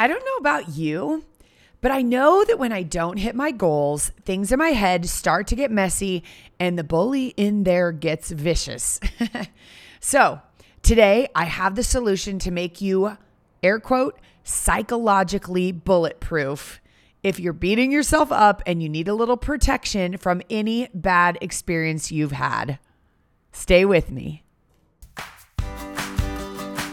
I don't know about you, but I know that when I don't hit my goals, things in my head start to get messy and the bully in there gets vicious. so, today I have the solution to make you, air quote, psychologically bulletproof if you're beating yourself up and you need a little protection from any bad experience you've had. Stay with me.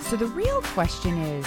So, the real question is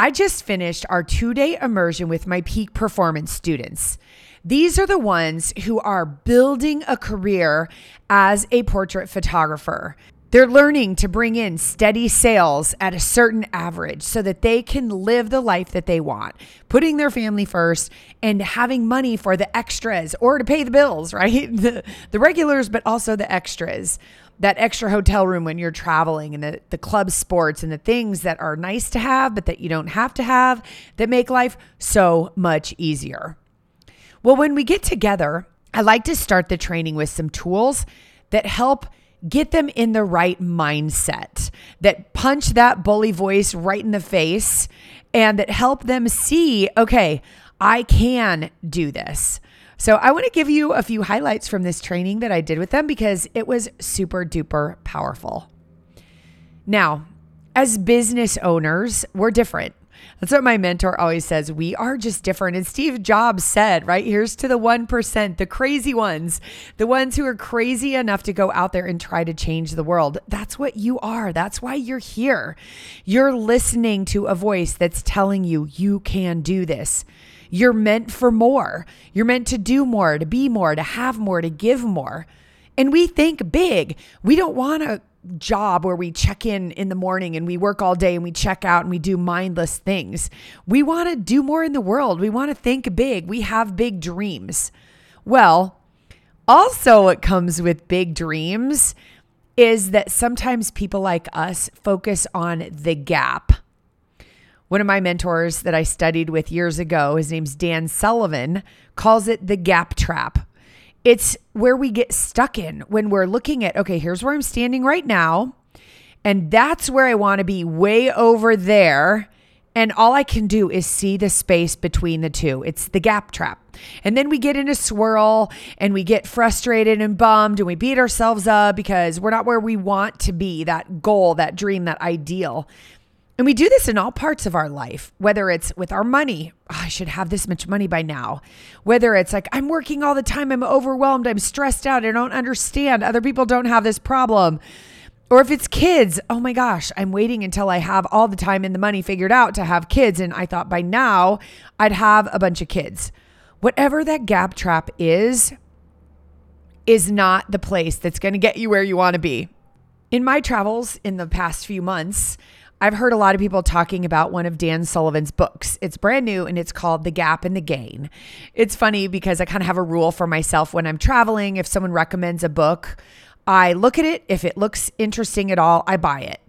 I just finished our two day immersion with my peak performance students. These are the ones who are building a career as a portrait photographer. They're learning to bring in steady sales at a certain average so that they can live the life that they want, putting their family first and having money for the extras or to pay the bills, right? The, the regulars, but also the extras. That extra hotel room when you're traveling and the, the club sports and the things that are nice to have, but that you don't have to have that make life so much easier. Well, when we get together, I like to start the training with some tools that help get them in the right mindset that punch that bully voice right in the face and that help them see, okay, I can do this. So, I want to give you a few highlights from this training that I did with them because it was super duper powerful. Now, as business owners, we're different. That's what my mentor always says. We are just different. And Steve Jobs said, right? Here's to the 1%, the crazy ones, the ones who are crazy enough to go out there and try to change the world. That's what you are. That's why you're here. You're listening to a voice that's telling you you can do this. You're meant for more. You're meant to do more, to be more, to have more, to give more. And we think big. We don't want to job where we check in in the morning and we work all day and we check out and we do mindless things. We want to do more in the world. We want to think big. We have big dreams. Well, also, what comes with big dreams is that sometimes people like us focus on the gap. One of my mentors that I studied with years ago, his name's Dan Sullivan, calls it the gap trap. It's where we get stuck in when we're looking at, okay, here's where I'm standing right now. And that's where I want to be way over there. And all I can do is see the space between the two. It's the gap trap. And then we get in a swirl and we get frustrated and bummed and we beat ourselves up because we're not where we want to be that goal, that dream, that ideal. And we do this in all parts of our life, whether it's with our money. Oh, I should have this much money by now. Whether it's like, I'm working all the time, I'm overwhelmed, I'm stressed out, I don't understand. Other people don't have this problem. Or if it's kids, oh my gosh, I'm waiting until I have all the time and the money figured out to have kids. And I thought by now I'd have a bunch of kids. Whatever that gap trap is, is not the place that's going to get you where you want to be. In my travels in the past few months, I've heard a lot of people talking about one of Dan Sullivan's books. It's brand new and it's called The Gap and the Gain. It's funny because I kind of have a rule for myself when I'm traveling. If someone recommends a book, I look at it. If it looks interesting at all, I buy it.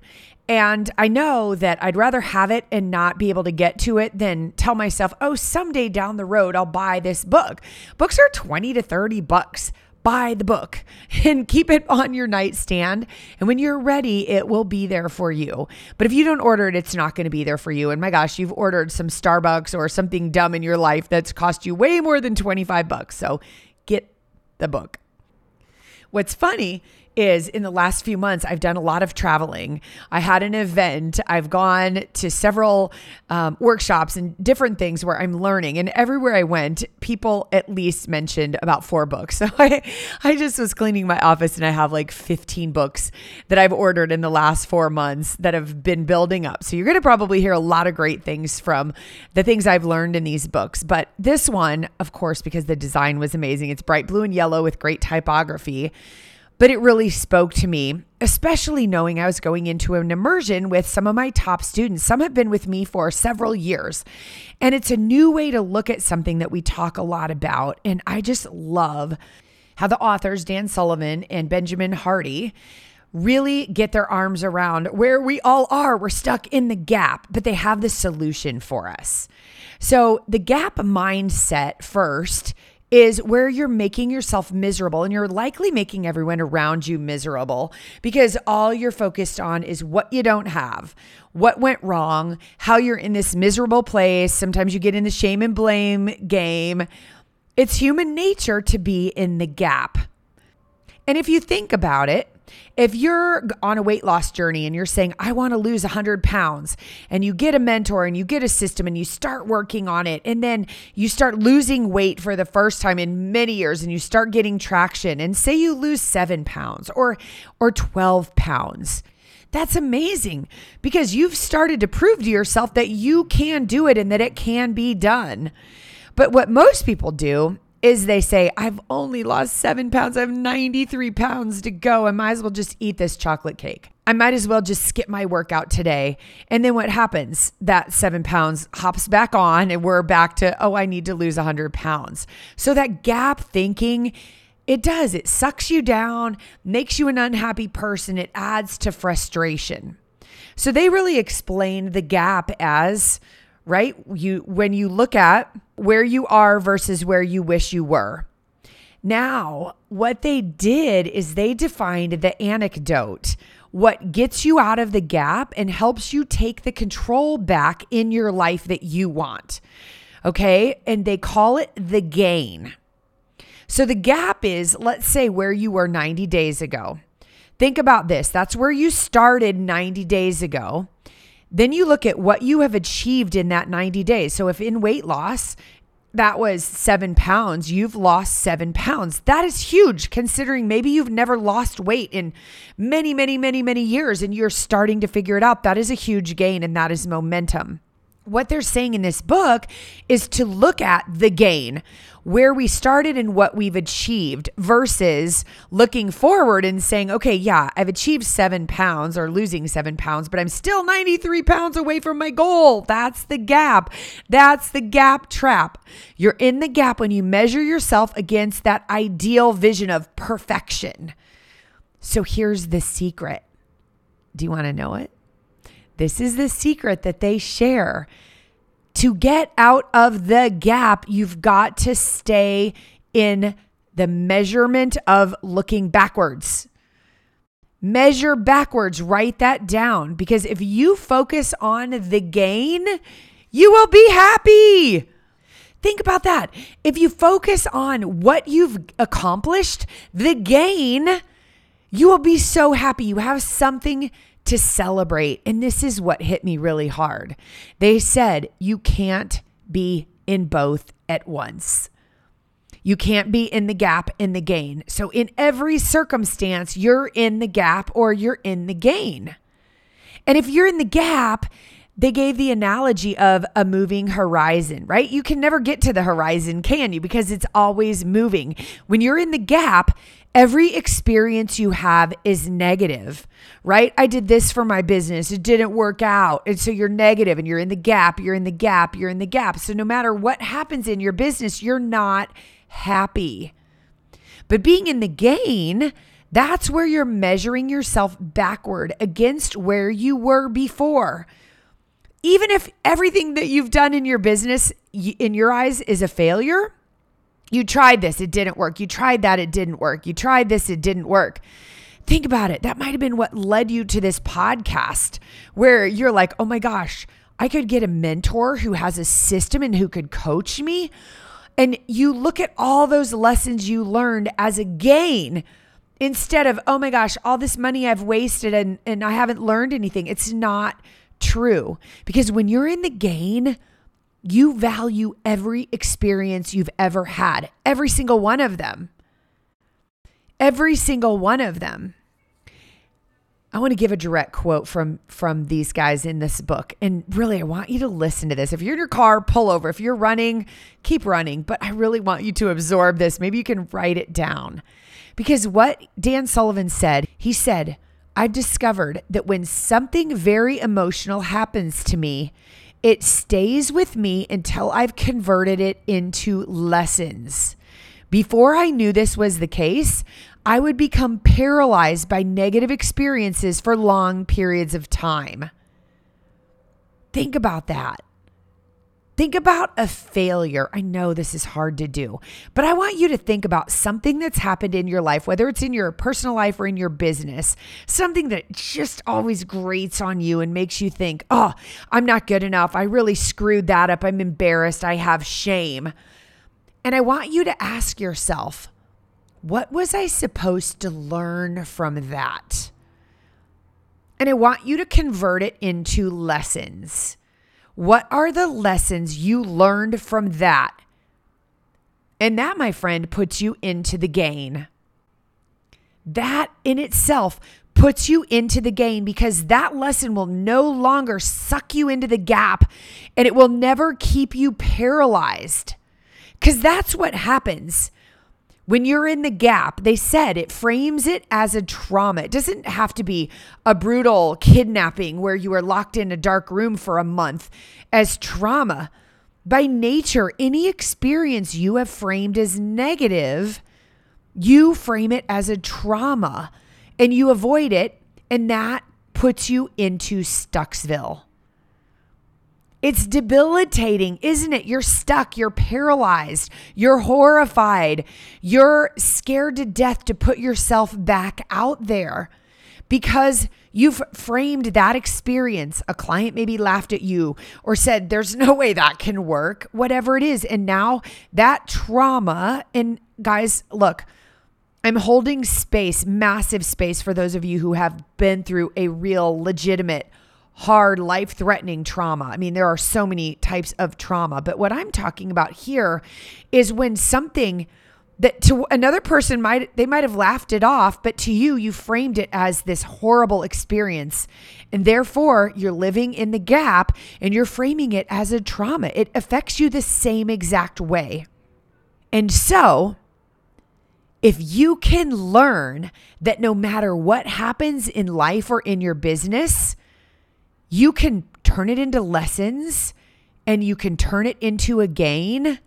And I know that I'd rather have it and not be able to get to it than tell myself, oh, someday down the road, I'll buy this book. Books are 20 to 30 bucks buy the book and keep it on your nightstand. And when you're ready, it will be there for you. But if you don't order it, it's not going to be there for you. And my gosh, you've ordered some Starbucks or something dumb in your life that's cost you way more than 25 bucks. So get the book. What's funny is in the last few months, I've done a lot of traveling. I had an event, I've gone to several um, workshops and different things where I'm learning. And everywhere I went, people at least mentioned about four books. So I, I just was cleaning my office and I have like 15 books that I've ordered in the last four months that have been building up. So you're going to probably hear a lot of great things from the things I've learned in these books. But this one, of course, because the design was amazing, it's bright blue and yellow with great typography but it really spoke to me, especially knowing I was going into an immersion with some of my top students. Some have been with me for several years, and it's a new way to look at something that we talk a lot about. And I just love how the authors, Dan Sullivan and Benjamin Hardy, really get their arms around where we all are. We're stuck in the gap, but they have the solution for us. So, the gap mindset first is where you're making yourself miserable and you're likely making everyone around you miserable because all you're focused on is what you don't have, what went wrong, how you're in this miserable place. Sometimes you get in the shame and blame game. It's human nature to be in the gap. And if you think about it, if you're on a weight loss journey and you're saying, I want to lose 100 pounds, and you get a mentor and you get a system and you start working on it, and then you start losing weight for the first time in many years and you start getting traction, and say you lose seven pounds or, or 12 pounds. That's amazing because you've started to prove to yourself that you can do it and that it can be done. But what most people do is they say, I've only lost seven pounds. I have 93 pounds to go. I might as well just eat this chocolate cake. I might as well just skip my workout today. And then what happens? That seven pounds hops back on, and we're back to, oh, I need to lose 100 pounds. So that gap thinking, it does. It sucks you down, makes you an unhappy person. It adds to frustration. So they really explain the gap as, right? You when you look at where you are versus where you wish you were. Now, what they did is they defined the anecdote, what gets you out of the gap and helps you take the control back in your life that you want. Okay? And they call it the gain. So the gap is, let's say, where you were 90 days ago. Think about this. That's where you started 90 days ago. Then you look at what you have achieved in that 90 days. So if in weight loss, that was seven pounds, you've lost seven pounds. That is huge considering maybe you've never lost weight in many, many, many, many years and you're starting to figure it out. That is a huge gain and that is momentum what they're saying in this book is to look at the gain, where we started and what we've achieved, versus looking forward and saying, okay, yeah, I've achieved seven pounds or losing seven pounds, but I'm still 93 pounds away from my goal. That's the gap. That's the gap trap. You're in the gap when you measure yourself against that ideal vision of perfection. So here's the secret. Do you want to know it? This is the secret that they share. To get out of the gap, you've got to stay in the measurement of looking backwards. Measure backwards, write that down because if you focus on the gain, you will be happy. Think about that. If you focus on what you've accomplished, the gain, you will be so happy. You have something to celebrate. And this is what hit me really hard. They said, you can't be in both at once. You can't be in the gap in the gain. So, in every circumstance, you're in the gap or you're in the gain. And if you're in the gap, they gave the analogy of a moving horizon, right? You can never get to the horizon, can you? Because it's always moving. When you're in the gap, every experience you have is negative, right? I did this for my business, it didn't work out. And so you're negative and you're in the gap, you're in the gap, you're in the gap. So no matter what happens in your business, you're not happy. But being in the gain, that's where you're measuring yourself backward against where you were before even if everything that you've done in your business in your eyes is a failure, you tried this, it didn't work. You tried that, it didn't work. You tried this, it didn't work. Think about it. That might have been what led you to this podcast where you're like, oh my gosh, I could get a mentor who has a system and who could coach me. And you look at all those lessons you learned as a gain instead of, oh my gosh, all this money I've wasted and, and I haven't learned anything. It's not true. Because when you're in the gain, you value every experience you've ever had, every single one of them. Every single one of them. I want to give a direct quote from from these guys in this book. And really I want you to listen to this. If you're in your car, pull over. If you're running, keep running, but I really want you to absorb this. Maybe you can write it down. Because what Dan Sullivan said, he said, I've discovered that when something very emotional happens to me, it stays with me until I've converted it into lessons. Before I knew this was the case, I would become paralyzed by negative experiences for long periods of time. Think about that. Think about a failure. I know this is hard to do, but I want you to think about something that's happened in your life, whether it's in your personal life or in your business, something that just always grates on you and makes you think, oh, I'm not good enough. I really screwed that up. I'm embarrassed. I have shame. And I want you to ask yourself, what was I supposed to learn from that? And I want you to convert it into lessons. What are the lessons you learned from that? And that, my friend, puts you into the gain. That in itself puts you into the gain because that lesson will no longer suck you into the gap and it will never keep you paralyzed. Because that's what happens when you're in the gap, they said it frames it as a trauma. It doesn't have to be a brutal kidnapping where you are locked in a dark room for a month as trauma. By nature, any experience you have framed as negative, you frame it as a trauma and you avoid it, and that puts you into Stucksville. It's debilitating, isn't it? You're stuck, you're paralyzed, you're horrified, you're scared to death to put yourself back out there because you've framed that experience. A client maybe laughed at you or said, There's no way that can work, whatever it is. And now that trauma, and guys, look, I'm holding space, massive space for those of you who have been through a real legitimate hard, life threatening trauma. I mean, there are so many types of trauma, but what I'm talking about here is when something that to another person might they might have laughed it off but to you you framed it as this horrible experience. And therefore you're living in the gap and you're framing it as a trauma. It affects you the same exact way. And so if you can learn that no matter what happens in life or in your business you can turn it into lessons and you can turn it into a gain.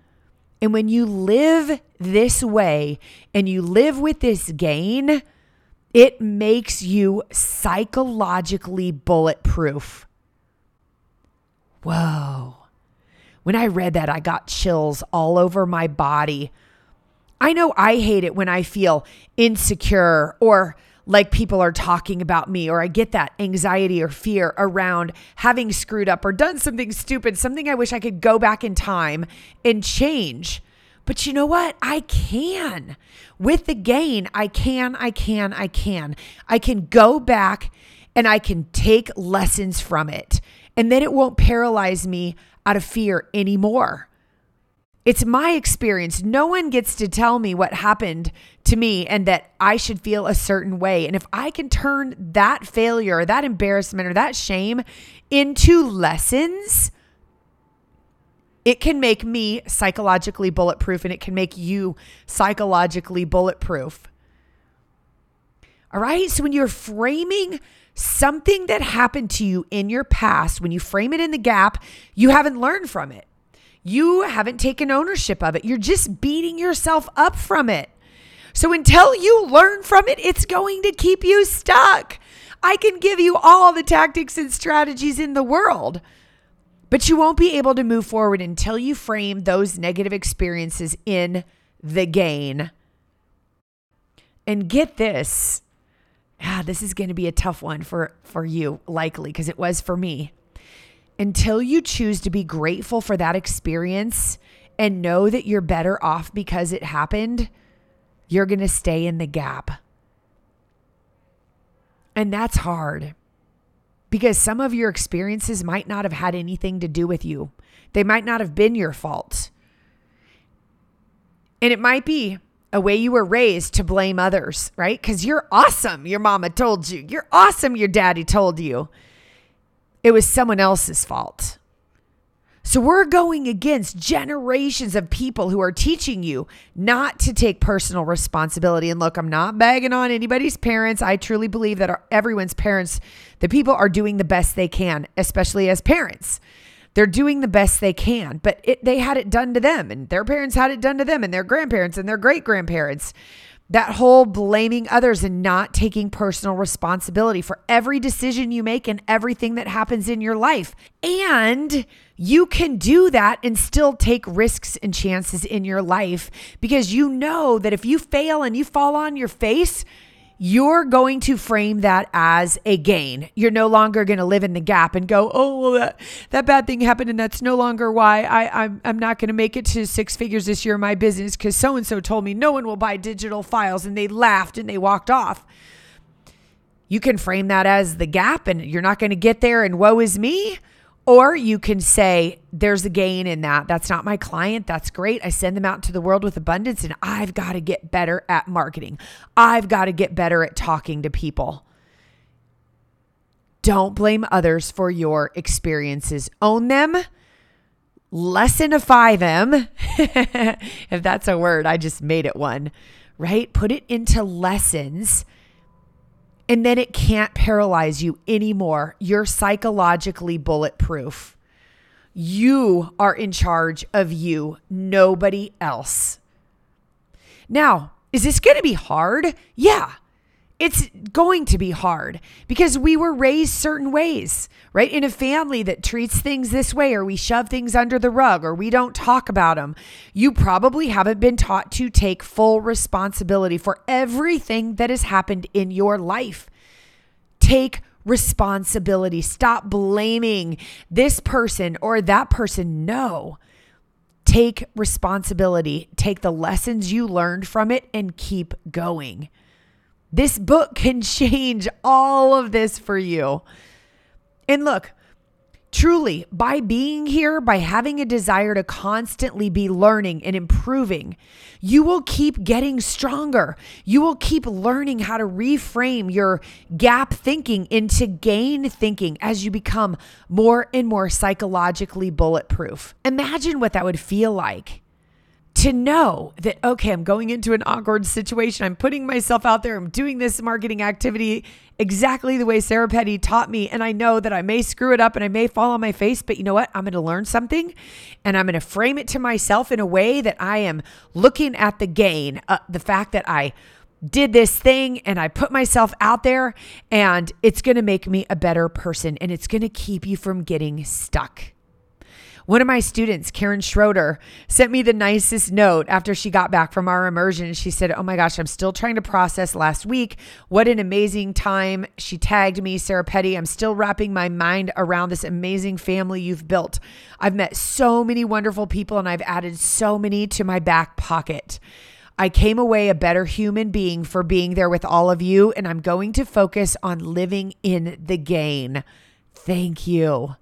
And when you live this way and you live with this gain, it makes you psychologically bulletproof. Whoa. When I read that, I got chills all over my body. I know I hate it when I feel insecure or like people are talking about me, or I get that anxiety or fear around having screwed up or done something stupid, something I wish I could go back in time and change. But you know what? I can. With the gain, I can, I can, I can. I can go back and I can take lessons from it. And then it won't paralyze me out of fear anymore. It's my experience. No one gets to tell me what happened to me and that I should feel a certain way. And if I can turn that failure, or that embarrassment, or that shame into lessons, it can make me psychologically bulletproof and it can make you psychologically bulletproof. All right. So when you're framing something that happened to you in your past, when you frame it in the gap, you haven't learned from it. You haven't taken ownership of it. You're just beating yourself up from it. So until you learn from it, it's going to keep you stuck. I can give you all the tactics and strategies in the world, but you won't be able to move forward until you frame those negative experiences in the gain. And get this. Ah, this is going to be a tough one for for you likely because it was for me until you choose to be grateful for that experience and know that you're better off because it happened, you're going to stay in the gap. And that's hard because some of your experiences might not have had anything to do with you, they might not have been your fault. And it might be a way you were raised to blame others, right? Because you're awesome, your mama told you. You're awesome, your daddy told you. It was someone else's fault. So we're going against generations of people who are teaching you not to take personal responsibility. And look, I'm not bagging on anybody's parents. I truly believe that everyone's parents, the people are doing the best they can, especially as parents. They're doing the best they can, but it, they had it done to them, and their parents had it done to them, and their grandparents and their great grandparents. That whole blaming others and not taking personal responsibility for every decision you make and everything that happens in your life. And you can do that and still take risks and chances in your life because you know that if you fail and you fall on your face, you're going to frame that as a gain. You're no longer going to live in the gap and go, oh, well, that, that bad thing happened and that's no longer why I, I'm, I'm not going to make it to six figures this year in my business because so and so told me no one will buy digital files and they laughed and they walked off. You can frame that as the gap and you're not going to get there and woe is me. Or you can say, there's a gain in that. That's not my client. That's great. I send them out to the world with abundance, and I've got to get better at marketing. I've got to get better at talking to people. Don't blame others for your experiences, own them, lessonify them. if that's a word, I just made it one, right? Put it into lessons and then it can't paralyze you anymore. You're psychologically bulletproof. You are in charge of you, nobody else. Now, is this going to be hard? Yeah. It's going to be hard because we were raised certain ways, right? In a family that treats things this way, or we shove things under the rug, or we don't talk about them. You probably haven't been taught to take full responsibility for everything that has happened in your life. Take responsibility. Stop blaming this person or that person. No. Take responsibility. Take the lessons you learned from it and keep going. This book can change all of this for you. And look, truly, by being here, by having a desire to constantly be learning and improving, you will keep getting stronger. You will keep learning how to reframe your gap thinking into gain thinking as you become more and more psychologically bulletproof. Imagine what that would feel like to know that, okay, I'm going into an awkward situation. I'm putting myself out there. I'm doing this marketing activity exactly the way Sarah Petty taught me. And I know that I may screw it up and I may fall on my face, but you know what? I'm going to learn something and I'm going to frame it to myself in a way that I am looking at the gain, uh, the fact that I did this thing and I put myself out there and it's going to make me a better person and it's going to keep you from getting stuck. One of my students, Karen Schroeder, sent me the nicest note after she got back from our immersion. She said, Oh my gosh, I'm still trying to process last week. What an amazing time. She tagged me, Sarah Petty. I'm still wrapping my mind around this amazing family you've built. I've met so many wonderful people and I've added so many to my back pocket. I came away a better human being for being there with all of you, and I'm going to focus on living in the gain. Thank you.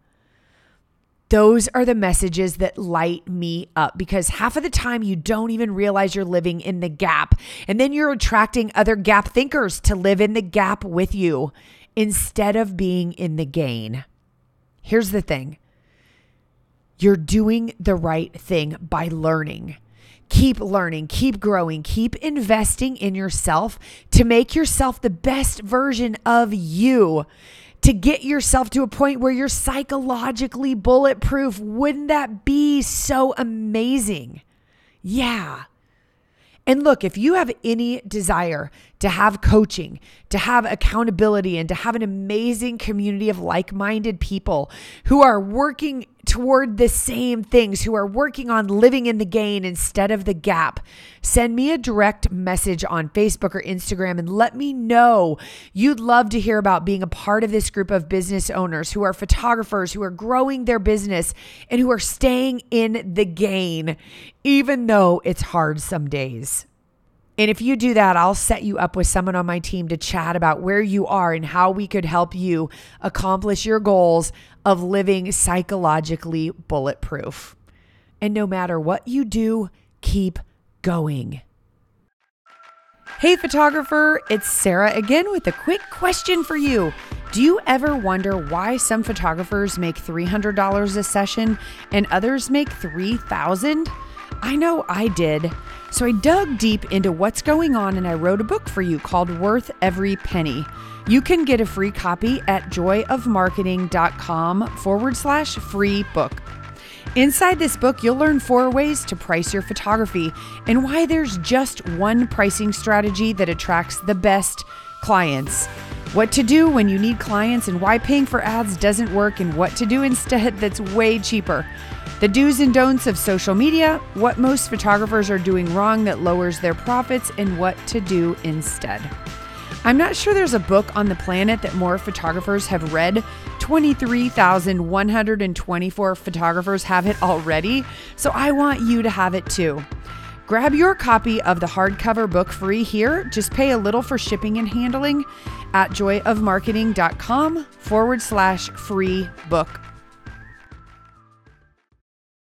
Those are the messages that light me up because half of the time you don't even realize you're living in the gap. And then you're attracting other gap thinkers to live in the gap with you instead of being in the gain. Here's the thing you're doing the right thing by learning. Keep learning, keep growing, keep investing in yourself to make yourself the best version of you to get yourself to a point where you're psychologically bulletproof. Wouldn't that be so amazing? Yeah. And look, if you have any desire to have coaching, to have accountability, and to have an amazing community of like minded people who are working toward the same things, who are working on living in the gain instead of the gap, send me a direct message on Facebook or Instagram and let me know you'd love to hear about being a part of this group of business owners who are photographers, who are growing their business, and who are staying in the gain, even though it's hard some days. And if you do that, I'll set you up with someone on my team to chat about where you are and how we could help you accomplish your goals of living psychologically bulletproof. And no matter what you do, keep going. Hey, photographer, it's Sarah again with a quick question for you. Do you ever wonder why some photographers make $300 a session and others make 3000? I know I did. So I dug deep into what's going on and I wrote a book for you called Worth Every Penny. You can get a free copy at joyofmarketing.com forward slash free book. Inside this book, you'll learn four ways to price your photography and why there's just one pricing strategy that attracts the best clients. What to do when you need clients and why paying for ads doesn't work, and what to do instead that's way cheaper. The do's and don'ts of social media, what most photographers are doing wrong that lowers their profits, and what to do instead. I'm not sure there's a book on the planet that more photographers have read. 23,124 photographers have it already, so I want you to have it too. Grab your copy of the hardcover book free here. Just pay a little for shipping and handling at joyofmarketing.com forward slash free book.